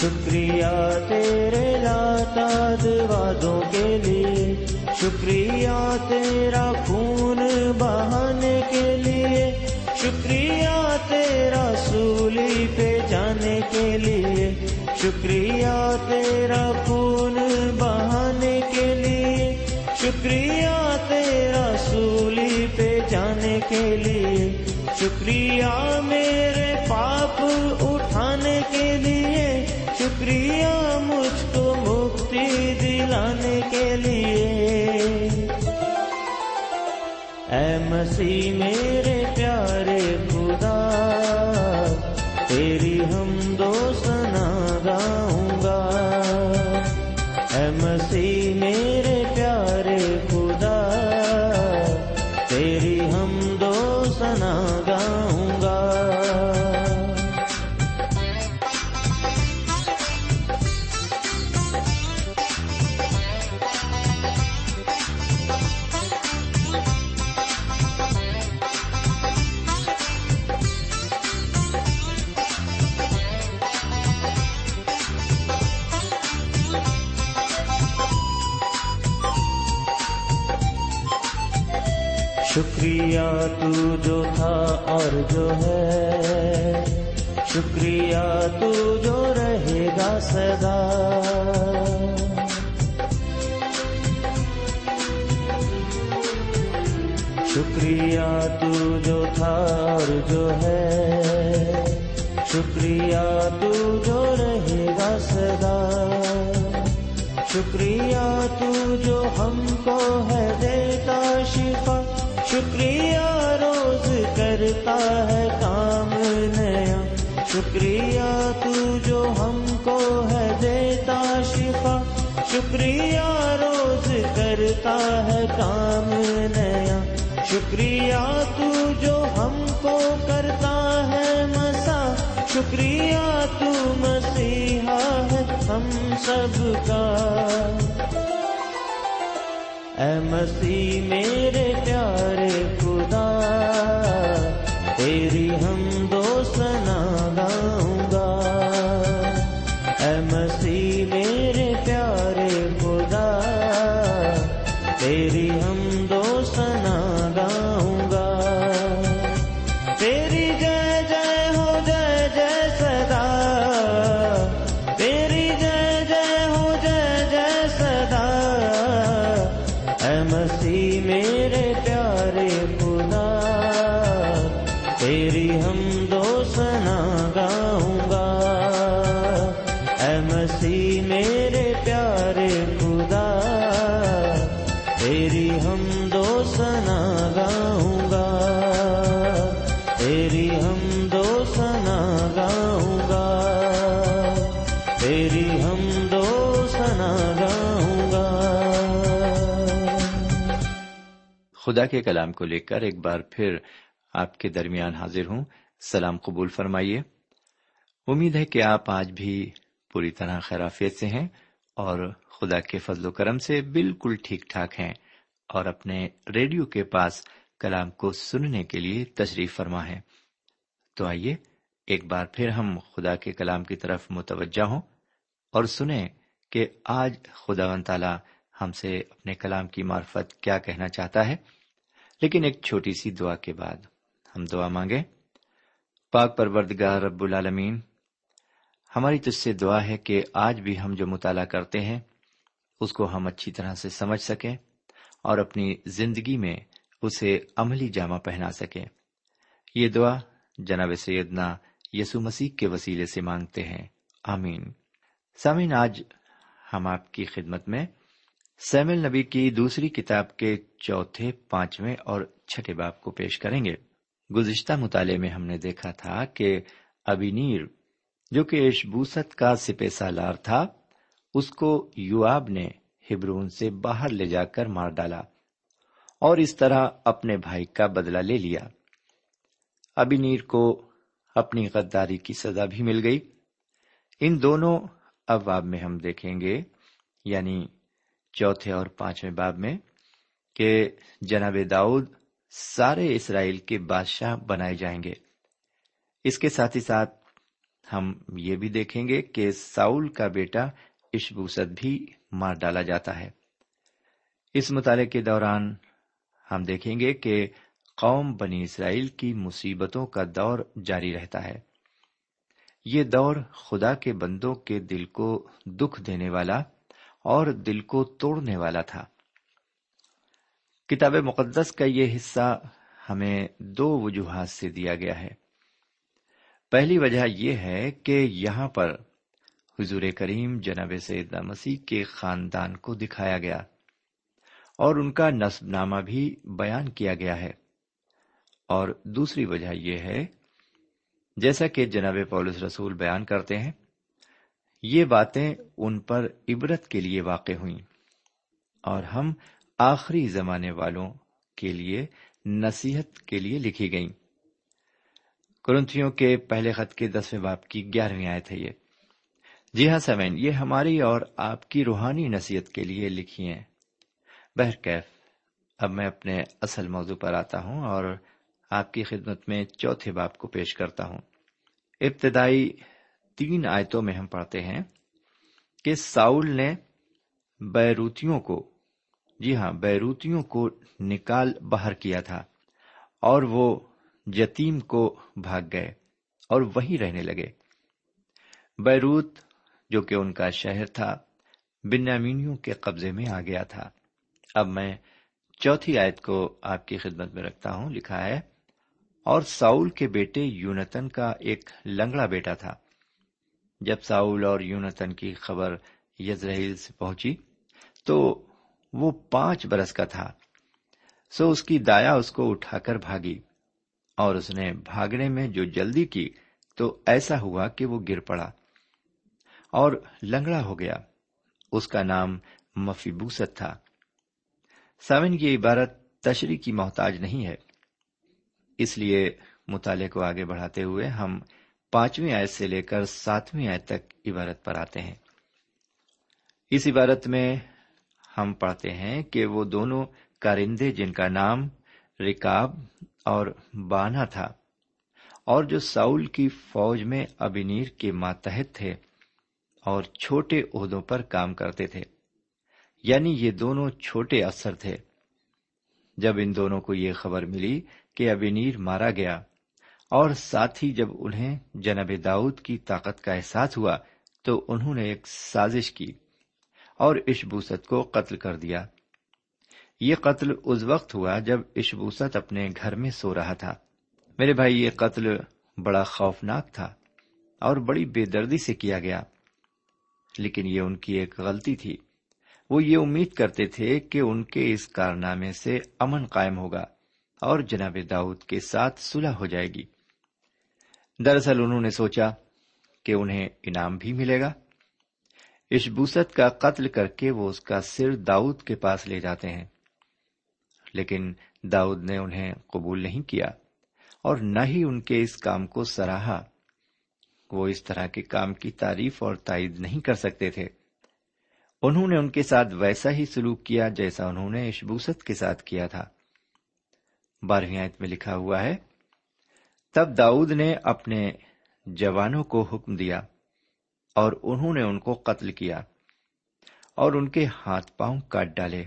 شکریہ تیرے لاتاج وادوں کے لیے، شکریہ تیرا خون بہانے کے لیے، شکریہ تیرا سولی پہ جانے کے لیے، شکریہ تیرا خون بہانے کے لیے، شکریہ تیرا سولی پہ جانے کے لیے، شکریہ میرے پاپ اٹھانے کے لیے شکریہ مجھ کو مکتی دلانے کے لیے۔ اے مسیح میرے اور جو ہے شکریہ تو جو رہے گا سدا کرتا ہے کام نیا۔ شکریہ تو جو ہم کو ہے دیتا شفا۔ شکریہ روز کرتا ہے کام نیا۔ شکریہ تو جو ہم کو کرتا ہے مسا۔ شکریہ تو مسیحا ہے ہم سب کا۔ اے مسیح میرے پیارے تیری ہم دو سنا گاؤں گا۔ اے مسیح، میرے پیارے خدا، تیری ہم دو سنا گاؤں گا۔ تیری جے جے ہو، جے جے صدا۔ تیری جے جے ہو، جے جے صدا۔ اے مسیح، میرے خدا کے کلام کو لے کر ایک بار پھر آپ کے درمیان حاضر ہوں۔ سلام قبول فرمائیے۔ امید ہے کہ آپ آج بھی پوری طرح خیرافیت سے ہیں اور خدا کے فضل و کرم سے بالکل ٹھیک ٹھاک ہیں اور اپنے ریڈیو کے پاس کلام کو سننے کے لیے تشریف فرما ہے تو آئیے ایک بار پھر ہم خدا کے کلام کی طرف متوجہ ہوں اور سنیں کہ آج خدا و تعالی ہم سے اپنے کلام کی معرفت کیا کہنا چاہتا ہے۔ لیکن ایک چھوٹی سی دعا کے بعد ہم دعا مانگے پاک پروردگار رب العالمین، ہماری تجھ سے دعا ہے کہ آج بھی ہم جو مطالعہ کرتے ہیں، اس کو ہم اچھی طرح سے سمجھ سکیں اور اپنی زندگی میں اسے عملی جامہ پہنا سکیں۔ یہ دعا جناب سیدنا یسو مسیح کے وسیلے سے مانگتے ہیں۔ آمین۔ سامعین، آج ہم آپ کی خدمت میں سیمل نبی کی دوسری کتاب کے چوتھے، پانچویں اور چھٹے باپ کو پیش کریں گے۔ گزشتہ مطالعے میں ہم نے دیکھا تھا کہ ابینیر، جو کہ اشبوست کا سپہ سالار تھا، اس کو یواب نے ہبرون سے باہر لے جا کر مار ڈالا اور اس طرح اپنے بھائی کا بدلہ لے لیا۔ ابینیر کو اپنی غداری کی سزا بھی مل گئی۔ ان دونوں ابواب میں ہم دیکھیں گے یعنی چوتھے اور پانچویں باب میں کہ جناب داؤد سارے اسرائیل کے بادشاہ بنائے جائیں گے۔ اس کے ساتھ ہی ساتھ ہم یہ بھی دیکھیں گے کہ ساؤل کا بیٹا اشبوست بھی مار ڈالا جاتا ہے۔ اس مطالعے کے دوران ہم دیکھیں گے کہ قوم بنی اسرائیل کی مصیبتوں کا دور جاری رہتا ہے۔ یہ دور خدا کے بندوں کے دل کو دکھ دینے والا اور دل کو توڑنے والا تھا۔ کتاب مقدس کا یہ حصہ ہمیں دو وجوہات سے دیا گیا ہے۔ پہلی وجہ یہ ہے کہ یہاں پر حضور کریم جناب سیدہ مسیح کے خاندان کو دکھایا گیا اور ان کا نصب نامہ بھی بیان کیا گیا ہے۔ اور دوسری وجہ یہ ہے، جیسا کہ جناب پولس رسول بیان کرتے ہیں یہ باتیں ان پر عبرت کے لیے واقع ہوئیں۔ اور ہم آخری زمانے والوں کے لیے نصیحت کے لیے لکھی گئیں۔ کرنتھیوں کے پہلے خط کے دسویں باپ کی گیارہویں آئے تھے یہ۔ جی ہاں سمین، یہ ہماری اور آپ کی روحانی نصیحت کے لیے لکھی ہیں۔ بہرکیف اب میں اپنے اصل موضوع پر آتا ہوں اور آپ کی خدمت میں چوتھے باپ کو پیش کرتا ہوں۔ ابتدائی تین آیتوں میں ہم پڑھتے ہیں کہ ساؤل نے بیروتیوں کو جی ہاں بیروتیوں کو نکال باہر کیا تھا اور وہ یتیم کو بھاگ گئے اور وہیں رہنے لگے۔ بیروت، جو کہ ان کا شہر تھا، بنیامینیوں کے قبضے میں آ گیا تھا۔ اب میں چوتھی آیت کو آپ کی خدمت میں رکھتا ہوں، لکھا ہے، اور ساؤل کے بیٹے یونتن کا ایک لنگڑا بیٹا تھا۔ جب ساؤل اور یونتن کی خبر یزرحیل سے پہنچی، تو وہ پانچ برس کا تھا۔ سو اس کی دایا اس کو اٹھا کر بھاگی اور اس نے بھاگنے میں جو جلدی کی، تو ایسا ہوا کہ وہ گر پڑا اور لنگڑا ہو گیا۔ اس کا نام مفیبوست تھا۔ سامن کی عبارت تشریح کی محتاج نہیں ہے۔ اس لیے مطالعے کو آگے بڑھاتے ہوئے ہم پانچویں آیت سے لے کر ساتویں آیت تک عبارت پر آتے ہیں۔ اس عبارت میں ہم پڑھتے ہیں کہ وہ دونوں کارندے جن کا نام رکاب اور بانا تھا اور جو ساؤل کی فوج میں ابنیر کے ماتحت تھے اور چھوٹے عہدوں پر کام کرتے تھے یعنی یہ دونوں چھوٹے اثر تھے۔ جب ان دونوں کو یہ خبر ملی کہ ابنیر مارا گیا اور ساتھ ہی جب انہیں جناب داؤد کی طاقت کا احساس ہوا تو انہوں نے ایک سازش کی اور اشبوست کو قتل کر دیا۔ یہ قتل اس وقت ہوا جب اشبوست اپنے گھر میں سو رہا تھا۔ میرے بھائی، یہ قتل بڑا خوفناک تھا اور بڑی بے دردی سے کیا گیا۔ لیکن یہ ان کی ایک غلطی تھی۔ وہ یہ امید کرتے تھے کہ ان کے اس کارنامے سے امن قائم ہوگا اور جناب داؤد کے ساتھ صلح ہو جائے گی۔ دراصل انہوں نے سوچا کہ انہیں انعام بھی ملے گا۔ اشبوست کا قتل کر کے وہ اس کا سر داؤد کے پاس لے جاتے ہیں۔ لیکن داؤد نے انہیں قبول نہیں کیا اور نہ ہی ان کے اس کام کو سراہا۔ وہ اس طرح کے کام کی تعریف اور تائید نہیں کر سکتے تھے۔ انہوں نے ان کے ساتھ ویسا ہی سلوک کیا جیسا انہوں نے اشبوست کے ساتھ کیا تھا۔ بارہویں آیت میں لکھا ہوا ہے تب داؤد نے اپنے جوانوں کو حکم دیا اور انہوں نے ان کو قتل کیا اور ان کے ہاتھ پاؤں کاٹ ڈالے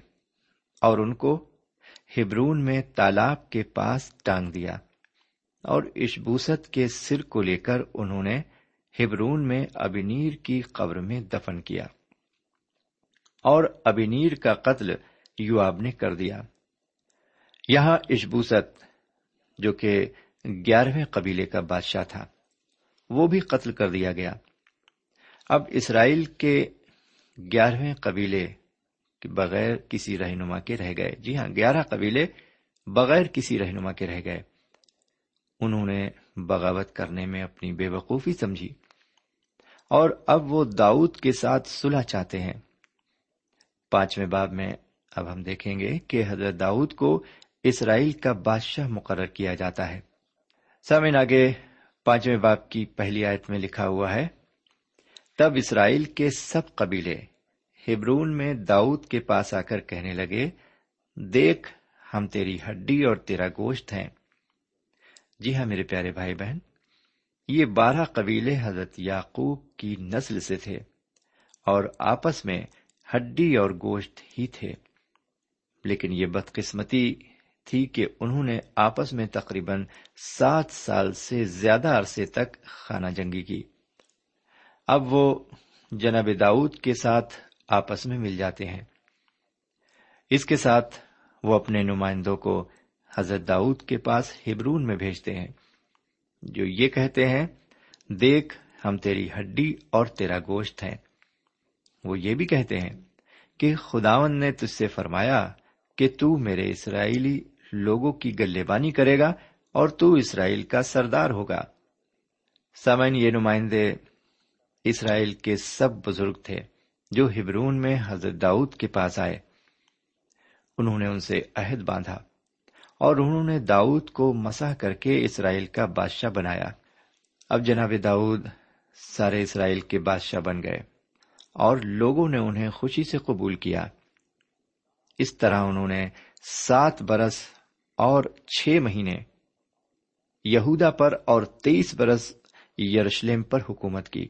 اور ان کو ہبرون میں تالاب کے پاس ٹانگ دیا اور اشبوست کے سر کو لے کر انہوں نے ہبرون میں ابنیر کی قبر میں دفن کیا اور ابنیر کا قتل یواب نے کر دیا۔ یہاں اشبوست جو کہ گیارہویں قبیلے کا بادشاہ تھا۔ وہ بھی قتل کر دیا گیا۔ اب اسرائیل کے گیارہویں قبیلے بغیر کسی رہنما کے رہ گئے۔ جی ہاں گیارہ قبیلے بغیر کسی رہنما کے رہ گئے۔ انہوں نے بغاوت کرنے میں اپنی بے وقوفی سمجھی۔ اور اب وہ داؤد کے ساتھ صلح چاہتے ہیں۔ پانچویں باب میں اب ہم دیکھیں گے کہ حضرت داؤد کو اسرائیل کا بادشاہ مقرر کیا جاتا ہے۔ سامن آگے پانچویں باپ کی پہلی آیت میں لکھا ہوا ہے، تب اسرائیل کے سب قبیلے ہبرون میں داؤد کے پاس آ کر کہنے لگے، دیکھ، ہم تیری ہڈی اور تیرا گوشت ہیں۔ جی ہاں میرے پیارے بھائی بہن، یہ بارہ قبیلے حضرت یعقوب کی نسل سے تھے اور آپس میں ہڈی اور گوشت ہی تھے۔ لیکن یہ بدقسمتی تھی کہ انہوں نے آپس میں تقریباً سات سال سے زیادہ عرصے تک خانہ جنگی کی۔ اب وہ جناب داؤد کے ساتھ آپس میں مل جاتے ہیں۔ اس کے ساتھ وہ اپنے نمائندوں کو حضرت داؤد کے پاس ہبرون میں بھیجتے ہیں، جو یہ کہتے ہیں، دیکھ، ہم تیری ہڈی اور تیرا گوشت ہیں۔ وہ یہ بھی کہتے ہیں کہ خداون نے تج سے فرمایا کہ تو میرے اسرائیلی لوگوں کی گلے بانی کرے گا اور تو اسرائیل کا سردار ہوگا۔ سمن یہ نمائندے اسرائیل کے سب بزرگ تھے جو ہبرون میں حضرت داؤد کے پاس آئے۔ انہوں نے ان سے عہد باندھا اور انہوں نے داؤد کو مسح کر کے اسرائیل کا بادشاہ بنایا۔ اب جناب داؤد سارے اسرائیل کے بادشاہ بن گئے اور لوگوں نے انہیں خوشی سے قبول کیا۔ اس طرح انہوں نے سات برس اور چھ مہینے یہودا پر اور تیئیس برس یروشلم پر حکومت کی۔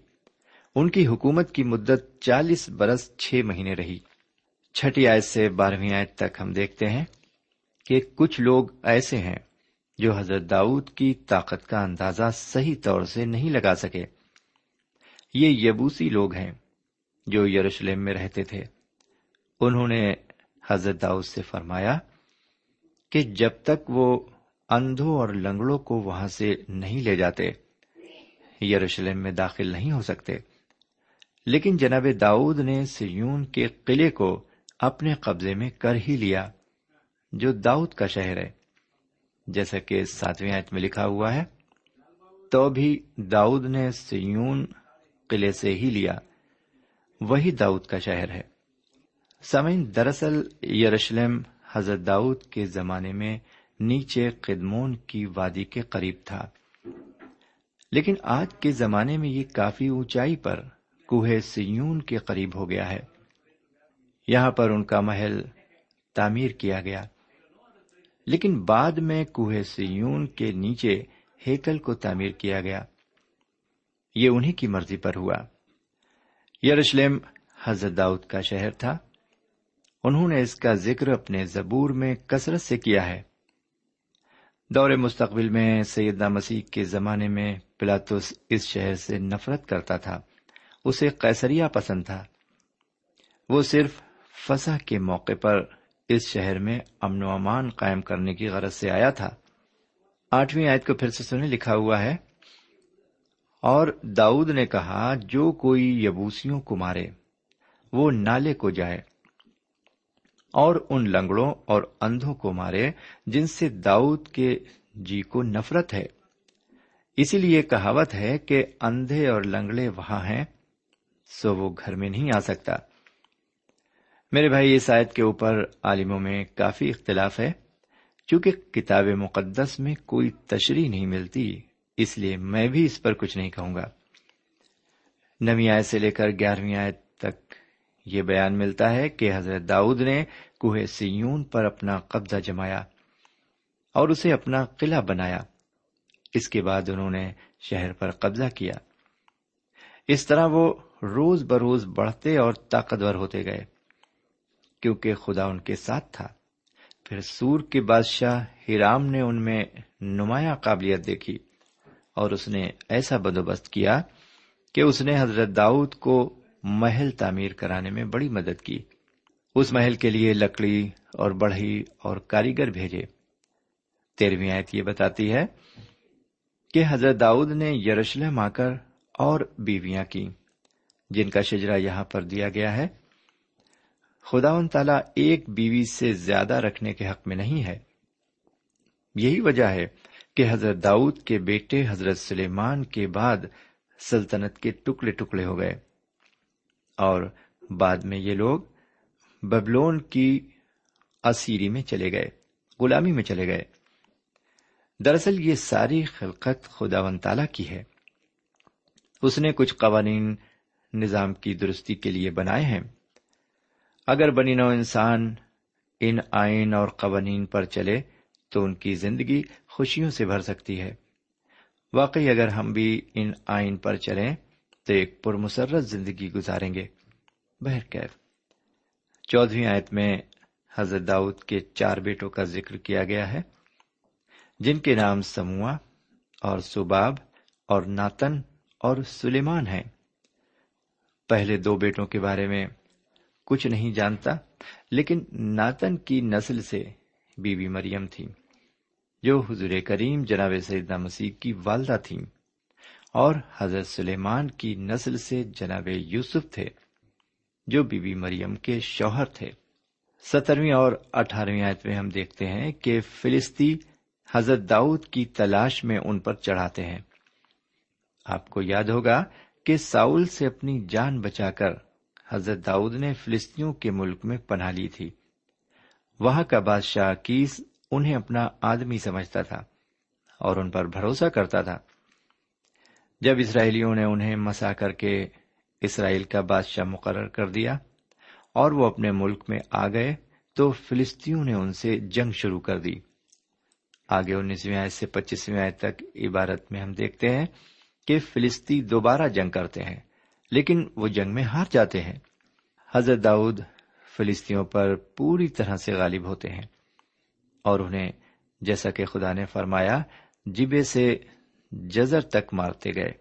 ان کی حکومت کی مدت چالیس برس چھ مہینے رہی۔ چھٹی آیت سے بارہویں آیت تک ہم دیکھتے ہیں کہ کچھ لوگ ایسے ہیں جو حضرت داؤد کی طاقت کا اندازہ صحیح طور سے نہیں لگا سکے۔ یہ یبوسی لوگ ہیں جو یروشلم میں رہتے تھے۔ انہوں نے حضرت داؤد سے فرمایا کہ جب تک وہ اندھوں اور لنگڑوں کو وہاں سے نہیں لے جاتے، یروشلم میں داخل نہیں ہو سکتے۔ لیکن جناب داؤد نے سیون کے قلعے کو اپنے قبضے میں کر ہی لیا، جو داؤد کا شہر ہے۔ جیسا کہ ساتویں آیت میں لکھا ہوا ہے، تو بھی داؤد نے سیون قلعے سے ہی لیا، وہی داؤد کا شہر ہے۔ سمین دراصل یروشلم حضرت داؤد کے زمانے میں نیچے قدمون کی وادی کے قریب تھا۔ لیکن آج کے زمانے میں یہ کافی اونچائی پر کوہ سیون کے قریب ہو گیا ہے۔ یہاں پر ان کا محل تعمیر کیا گیا۔ لیکن بعد میں کوہ سیون کے نیچے ہیکل کو تعمیر کیا گیا۔ یہ انہیں کی مرضی پر ہوا۔ یروشلم حضرت داؤد کا شہر تھا۔ انہوں نے اس کا ذکر اپنے زبور میں کثرت سے کیا ہے۔ دور مستقبل میں سیدنا مسیح کے زمانے میں پلاتس اس شہر سے نفرت کرتا تھا۔ اسے قیصریا پسند تھا۔ وہ صرف فسح کے موقع پر اس شہر میں امن و امان قائم کرنے کی غرض سے آیا تھا۔ آٹھویں آیت کو پھر سے سنیں، لکھا ہوا ہے، اور داؤد نے کہا، جو کوئی یبوسیوں کو مارے، وہ نالے کو جائے۔ اور ان لنگڑوں اور اندھوں کو مارے جن سے داؤد کے جی کو نفرت ہے۔ اسی لیے کہاوت ہے کہ اندھے اور لنگڑے وہاں ہیں، سو وہ گھر میں نہیں آ سکتا۔ میرے بھائی، اس آیت کے اوپر عالموں میں کافی اختلاف ہے۔ چونکہ کتاب مقدس میں کوئی تشریح نہیں ملتی، اس لیے میں بھی اس پر کچھ نہیں کہوں گا۔ نویں آیت سے لے کر گیارہویں آیت تک یہ بیان ملتا ہے کہ حضرت داؤد نے کوہ سیون پر اپنا قبضہ جمایا اور اسے اپنا قلعہ بنایا۔ اس کے بعد انہوں نے شہر پر قبضہ کیا۔ اس طرح وہ روز بروز بڑھتے اور طاقتور ہوتے گئے۔ کیونکہ خدا ان کے ساتھ تھا۔ پھر سور کے بادشاہ ہیرام نے ان میں نمایاں قابلیت دیکھی اور اس نے ایسا بندوبست کیا کہ اس نے حضرت داؤد کو محل تعمیر کرانے میں بڑی مدد کی۔ اس محل کے لیے لکڑی اور بڑھئی اور کاریگر بھیجے۔ تیرہویں آیت یہ بتاتی ہے کہ حضرت داؤد نے یروشلم آ کر اور بیویاں کی جن کا شجرا یہاں پر دیا گیا ہے۔ خدا ان تعالی ایک بیوی سے زیادہ رکھنے کے حق میں نہیں ہے۔ یہی وجہ ہے کہ حضرت داؤد کے بیٹے حضرت سلیمان کے بعد سلطنت کے ٹکڑے ٹکڑے ہو گئے۔ اور بعد میں یہ لوگ ببلون کی اسیری میں چلے گئے، غلامی میں چلے گئے۔ دراصل یہ ساری خلقت خدا و تعالی کی ہے۔ اس نے کچھ قوانین نظام کی درستی کے لیے بنائے ہیں۔ اگر بنی نو انسان ان آئین اور قوانین پر چلے تو ان کی زندگی خوشیوں سے بھر سکتی ہے۔ واقعی اگر ہم بھی ان آئین پر چلیں تو ایک پرمسرت زندگی گزاریں گے۔ بہرکیف چودہویں آیت میں حضرت داؤد کے چار بیٹوں کا ذکر کیا گیا ہے، جن کے نام سموا اور سباب اور ناتن اور سلیمان ہیں۔ پہلے دو بیٹوں کے بارے میں کچھ نہیں جانتا، لیکن ناتن کی نسل سے بی بی مریم تھی جو حضور کریم جناب سیدنا مسیح کی والدہ تھی اور حضرت سلیمان کی نسل سے جناب یوسف تھے، جو بی بی مریم کے شوہر تھے۔ سترویں اور اٹھارہویں آیت میں ہم دیکھتے ہیں کہ فلسطی حضرت داؤد کی تلاش میں ان پر چڑھاتے ہیں۔ آپ کو یاد ہوگا کہ ساؤل سے اپنی جان بچا کر حضرت داؤد نے فلسطینوں کے ملک میں پناہ لی تھی۔ وہاں کا بادشاہ کیس انہیں اپنا آدمی سمجھتا تھا اور ان پر بھروسہ کرتا تھا۔ جب اسرائیلیوں نے انہیں مسا کر کے اسرائیل کا بادشاہ مقرر کر دیا اور وہ اپنے ملک میں آ گئے، تو فلسطینوں نے ان سے جنگ شروع کر دی۔ آگے انیسویں آئے سے پچیسویں آئے تک عبارت میں ہم دیکھتے ہیں کہ فلسطی دوبارہ جنگ کرتے ہیں، لیکن وہ جنگ میں ہار جاتے ہیں۔ حضرت داؤد فلسطینوں پر پوری طرح سے غالب ہوتے ہیں اور انہیں جیسا کہ خدا نے فرمایا، جبے سے جزر تک مارتے گئے۔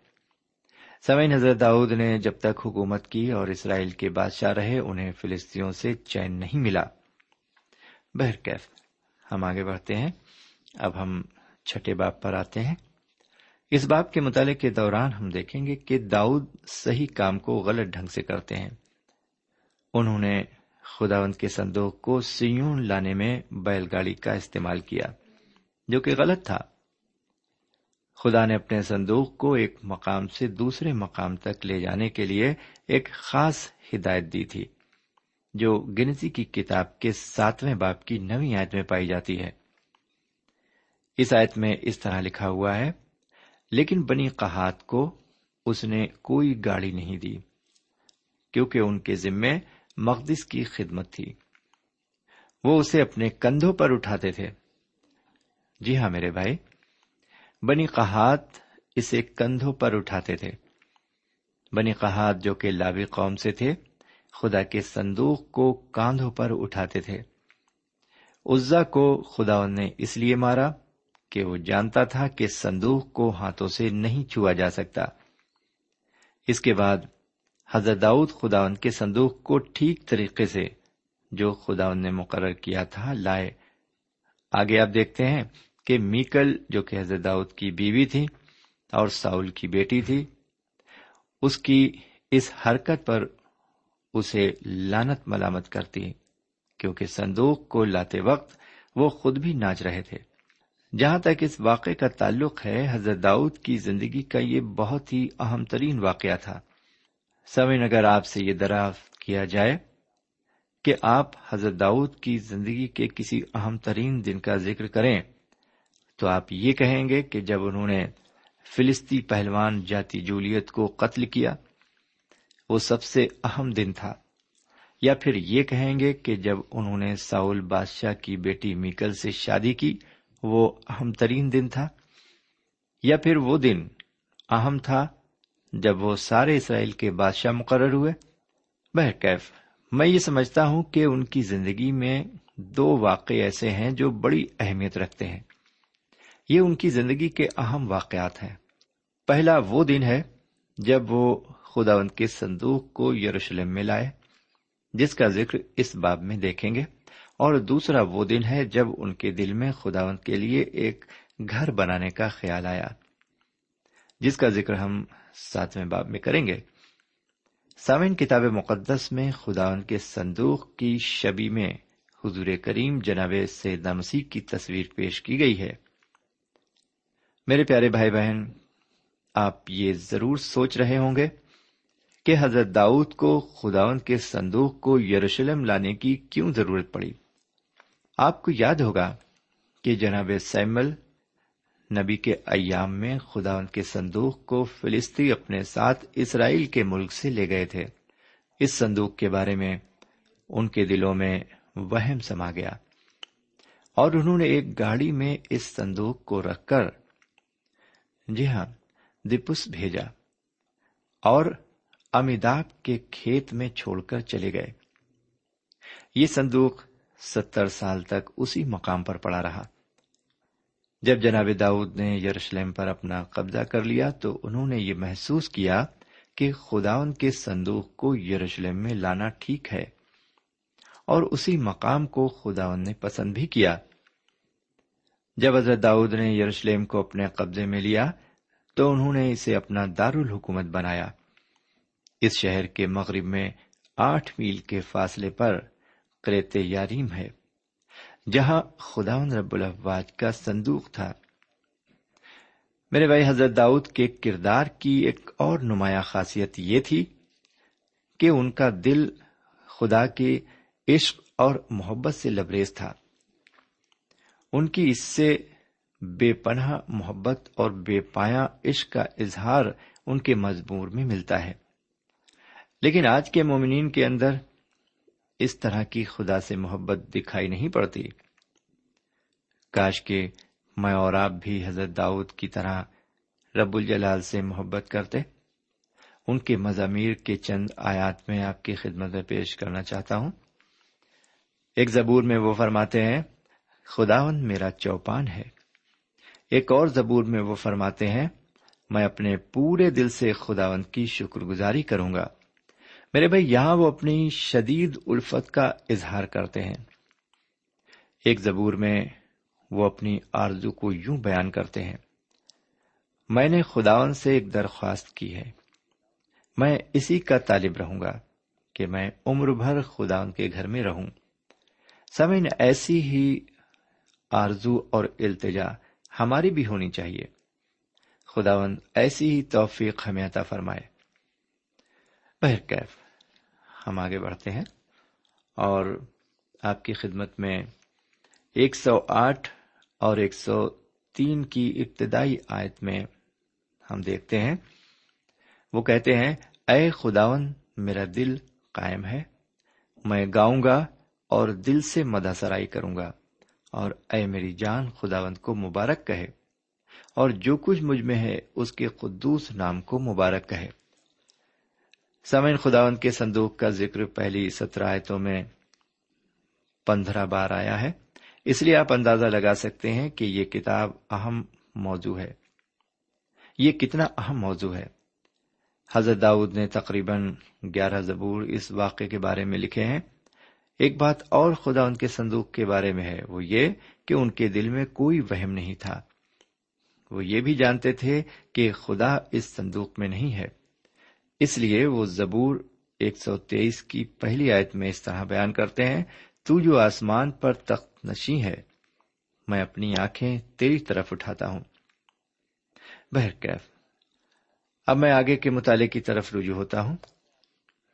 سمعین حضرت داؤد نے جب تک حکومت کی اور اسرائیل کے بادشاہ رہے، انہیں فلسطینوں سے چین نہیں ملا۔ بہرکیف ہم آگے بڑھتے ہیں۔ اب ہم چھٹے باپ پر آتے ہیں۔ اس باپ کے مطالعے کے دوران ہم دیکھیں گے کہ داؤد صحیح کام کو غلط ڈھنگ سے کرتے ہیں۔ انہوں نے خداوند کے صندوق کو سیون لانے میں بیل گاڑی کا استعمال کیا، جو کہ غلط تھا۔ خدا نے اپنے صندوق کو ایک مقام سے دوسرے مقام تک لے جانے کے لیے ایک خاص ہدایت دی تھی، جو گنتی کی کتاب کے ساتویں باپ کی نوی آیت میں پائی جاتی ہے۔ اس آیت میں اس طرح لکھا ہوا ہے، لیکن بنی قحات کو اس نے کوئی گاڑی نہیں دی، کیونکہ ان کے ذمے مقدس کی خدمت تھی۔ وہ اسے اپنے کندھوں پر اٹھاتے تھے۔ جی ہاں میرے بھائی بنی قحات اسے کندھوں پر اٹھاتے تھے۔ بنی قحات جو کہ لابی قوم سے تھے، خدا کے صندوق کو کاندھوں پر اٹھاتے تھے۔ عزا کو خدا نے اس لیے مارا کہ وہ جانتا تھا کہ صندوق کو ہاتھوں سے نہیں چھوا جا سکتا۔ اس کے بعد حضرت داؤد خدا ان کے صندوق کو ٹھیک طریقے سے جو خدا نے مقرر کیا تھا، لائے۔ آگے آپ دیکھتے ہیں کہ میکل، جو کہ حضرت داؤد کی بیوی تھی اور ساؤل کی بیٹی تھی، اس کی اس حرکت پر اسے لانت ملامت کرتی، کیونکہ صندوق کو لاتے وقت وہ خود بھی ناچ رہے تھے۔ جہاں تک اس واقعے کا تعلق ہے، حضرت داؤد کی زندگی کا یہ بہت ہی اہم ترین واقعہ تھا۔ سمن اگر آپ سے یہ دریافت کیا جائے کہ آپ حضرت داؤد کی زندگی کے کسی اہم ترین دن کا ذکر کریں تو آپ یہ کہیں گے کہ جب انہوں نے فلسطی پہلوان جاتی جولیت کو قتل کیا، وہ سب سے اہم دن تھا۔ یا پھر یہ کہیں گے کہ جب انہوں نے ساؤل بادشاہ کی بیٹی میکل سے شادی کی، وہ اہم ترین دن تھا۔ یا پھر وہ دن اہم تھا جب وہ سارے اسرائیل کے بادشاہ مقرر ہوئے۔ بہرکیف، میں یہ سمجھتا ہوں کہ ان کی زندگی میں دو واقع ایسے ہیں جو بڑی اہمیت رکھتے ہیں۔ یہ ان کی زندگی کے اہم واقعات ہیں۔ پہلا وہ دن ہے جب وہ خدا کے صندوق کو یروشلم میں لائے، جس کا ذکر اس باب میں دیکھیں گے۔ اور دوسرا وہ دن ہے جب ان کے دل میں خداوند کے لیے ایک گھر بنانے کا خیال آیا، جس کا ذکر ہم ساتویں باب میں کریں گے۔ سامن کتاب مقدس میں خداون کے صندوق کی شبی میں حضور کریم جناب سیدنا مسیح کی تصویر پیش کی گئی ہے۔ میرے پیارے بھائی بہن، آپ یہ ضرور سوچ رہے ہوں گے کہ حضرت داؤد کو خداون کے صندوق کو یروشلم لانے کی کیوں ضرورت پڑی؟ آپ کو یاد ہوگا کہ جناب سیمل نبی کے ایام میں خدا ان کے صندوق کو فلسطی اپنے ساتھ اسرائیل کے ملک سے لے گئے تھے۔ اس صندوق کے بارے میں ان کے دلوں میں وہم سما گیا اور انہوں نے ایک گاڑی میں اس صندوق کو رکھ کر جی ہاں دپس بھیجا اور امیداب کے کھیت میں چھوڑ کر چلے گئے۔ یہ صندوق ستر سال تک اسی مقام پر پڑا رہا۔ جب جناب داؤد نے یروشلم پر اپنا قبضہ کر لیا تو انہوں نے یہ محسوس کیا کہ خدا ان کے صندوق کو یروشلم میں لانا ٹھیک ہے اور اسی مقام کو خدا نے پسند بھی کیا۔ جب حضرت داؤد نے یروشلم کو اپنے قبضے میں لیا تو انہوں نے اسے اپنا دارالحکومت بنایا۔ اس شہر کے مغرب میں آٹھ میل کے فاصلے پر کریت یاریم ہے، جہاں خدا رب الفواج کا صندوق تھا۔ میرے بھائی، حضرت داؤد کے کردار کی ایک اور نمایاں خاصیت یہ تھی کہ ان کا دل خدا کے عشق اور محبت سے لبریز تھا۔ ان کی اس سے بے پناہ محبت اور بے پایا عشق کا اظہار ان کے مضمور میں ملتا ہے۔ لیکن آج کے مومنین کے اندر اس طرح کی خدا سے محبت دکھائی نہیں پڑتی۔ کاش کے میں اور آپ بھی حضرت داؤد کی طرح رب الجلال سے محبت کرتے۔ ان کے مضامیر کے چند آیات میں آپ کی خدمت میں پیش کرنا چاہتا ہوں۔ ایک زبور میں وہ فرماتے ہیں خداون میرا چوپان ہے۔ ایک اور زبور میں وہ فرماتے ہیں، میں اپنے پورے دل سے خداون کی شکر گزاری کروں گا۔ میرے بھائی، یہاں وہ اپنی شدید الفت کا اظہار کرتے ہیں۔ ایک زبور میں وہ اپنی آرزو کو یوں بیان کرتے ہیں، میں نے خداون سے ایک درخواست کی ہے۔ میں اسی کا طالب رہوں گا کہ میں عمر بھر خداون کے گھر میں رہوں۔ سمن ایسی ہی آرزو اور التجا ہماری بھی ہونی چاہیے۔ خداون ایسی ہی توفیق ہمیں عطا فرمائے۔ بہرکیف ہم آگے بڑھتے ہیں۔ اور آپ کی خدمت میں ایک سو آٹھ اور ایک سو تین کی ابتدائی آیت میں ہم دیکھتے ہیں۔ وہ کہتے ہیں، اے خداون میرا دل قائم ہے۔ میں گاؤں گا اور دل سے مدا سرائی کروں گا۔ اور اے میری جان، خداوند کو مبارک کہے۔ اور جو کچھ مجھ میں ہے، اس کے قدوس نام کو مبارک کہے۔ سمین خداون کے صندوق کا ذکر پہلی سترہ آیتوں میں پندرہ بار آیا ہے۔ اس لیے آپ اندازہ لگا سکتے ہیں کہ یہ کتاب اہم موضوع ہے۔ یہ کتنا اہم موضوع ہے۔ حضرت داؤد نے تقریباً گیارہ زبور اس واقعے کے بارے میں لکھے ہیں۔ ایک بات اور خدا ان کے صندوق کے بارے میں ہے، وہ یہ کہ ان کے دل میں کوئی وہم نہیں تھا۔ وہ یہ بھی جانتے تھے کہ خدا اس صندوق میں نہیں ہے۔ اس لیے وہ زبور ایک سو تیئیس کی پہلی آیت میں اس طرح بیان کرتے ہیں، تو جو آسمان پر تخت نشی ہے، میں اپنی آنکھیں تیری طرف اٹھاتا ہوں۔ بہرکیف اب میں آگے کے مطالعے کی طرف رجوع ہوتا ہوں۔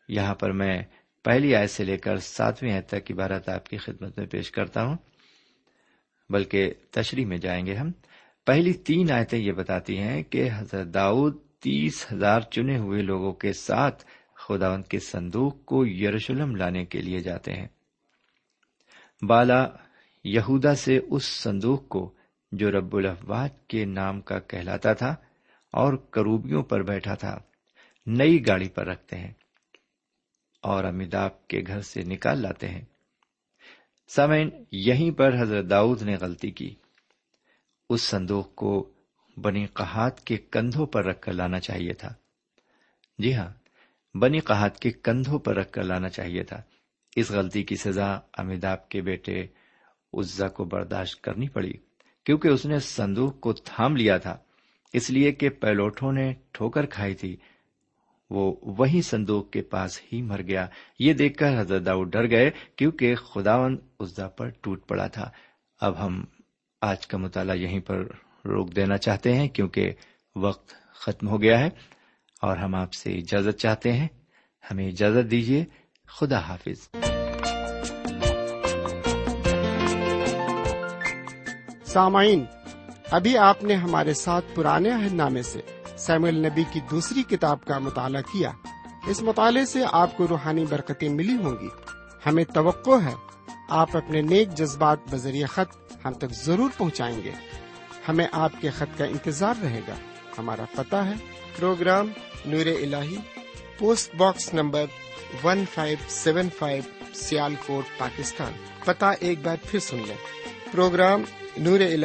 یہاں پر میں پہلی آیت سے لے کر ساتویں آیت تک عبارت آپ کی خدمت میں پیش کرتا ہوں۔ بلکہ تشریح میں جائیں گے ہم۔ پہلی تین آیتیں یہ بتاتی ہیں کہ حضرت داؤد تیس ہزار چنے ہوئے لوگوں کے ساتھ خداوند کے صندوق کو یروشلم لانے کے لیے جاتے ہیں۔ بالا یہودا سے اس صندوق کو جو رب الفواد کے نام کا کہلاتا تھا اور کروبیوں پر بیٹھا تھا، نئی گاڑی پر رکھتے ہیں۔ اور امیداب کے گھر سے نکال لاتے ہیں۔ سمین یہیں پر حضرت داؤد نے غلطی کی۔ اس صندوق کو بنی قحات کے کندھوں پر رکھ کر لانا چاہیے تھا۔ جی ہاں بنی قحات کے کندھوں پر رکھ کر لانا چاہیے تھا۔ اس غلطی کی سزا امیداب کے بیٹے عزا کو برداشت کرنی پڑی، کیونکہ اس نے صندوق کو تھام لیا تھا۔ اس لیے کہ پیلوٹوں نے ٹھوکر کھائی تھی۔ وہ وہی صندوق کے پاس ہی مر گیا۔ یہ دیکھ کر حضرت داؤد ڈر گئے کیونکہ خداون عزا پر ٹوٹ پڑا تھا۔ اب ہم آج کا مطالعہ یہیں پر روک دینا چاہتے ہیں کیونکہ وقت ختم ہو گیا ہے اور ہم آپ سے اجازت چاہتے ہیں۔ ہمیں اجازت دیجیے۔ خدا حافظ۔ سامعین، ابھی آپ نے ہمارے ساتھ پرانے عہد نامے سے سیم النبی کی دوسری کتاب کا مطالعہ کیا۔ اس مطالعے سے آپ کو روحانی برکتیں ملی ہوں گی۔ ہمیں توقع ہے آپ اپنے نیک جذبات بذریعہ خط ہم تک ضرور پہنچائیں گے۔ ہمیں آپ کے خط کا انتظار رہے گا۔ ہمارا پتہ ہے۔ Programme Noor ul post box number one five seven five Sialkot, Pakistan. پتا ایک بار پھر سن لیں۔ پروگرام نور ال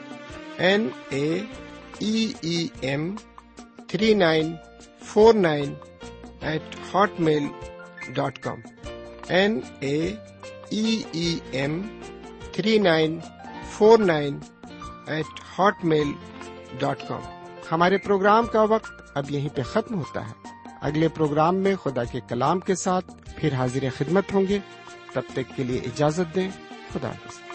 N A E M three nine four nine eight Hotmail dot com N A E M three nine four nine eight Hotmail dot com ہمارے programme کا وقت اب یہیں پہ ختم ہوتا ہے۔ اگلے پروگرام میں خدا کے کلام کے ساتھ پھر حاضر خدمت ہوں گے۔ تب تک کے لیے اجازت دیں۔ خدا حافظ۔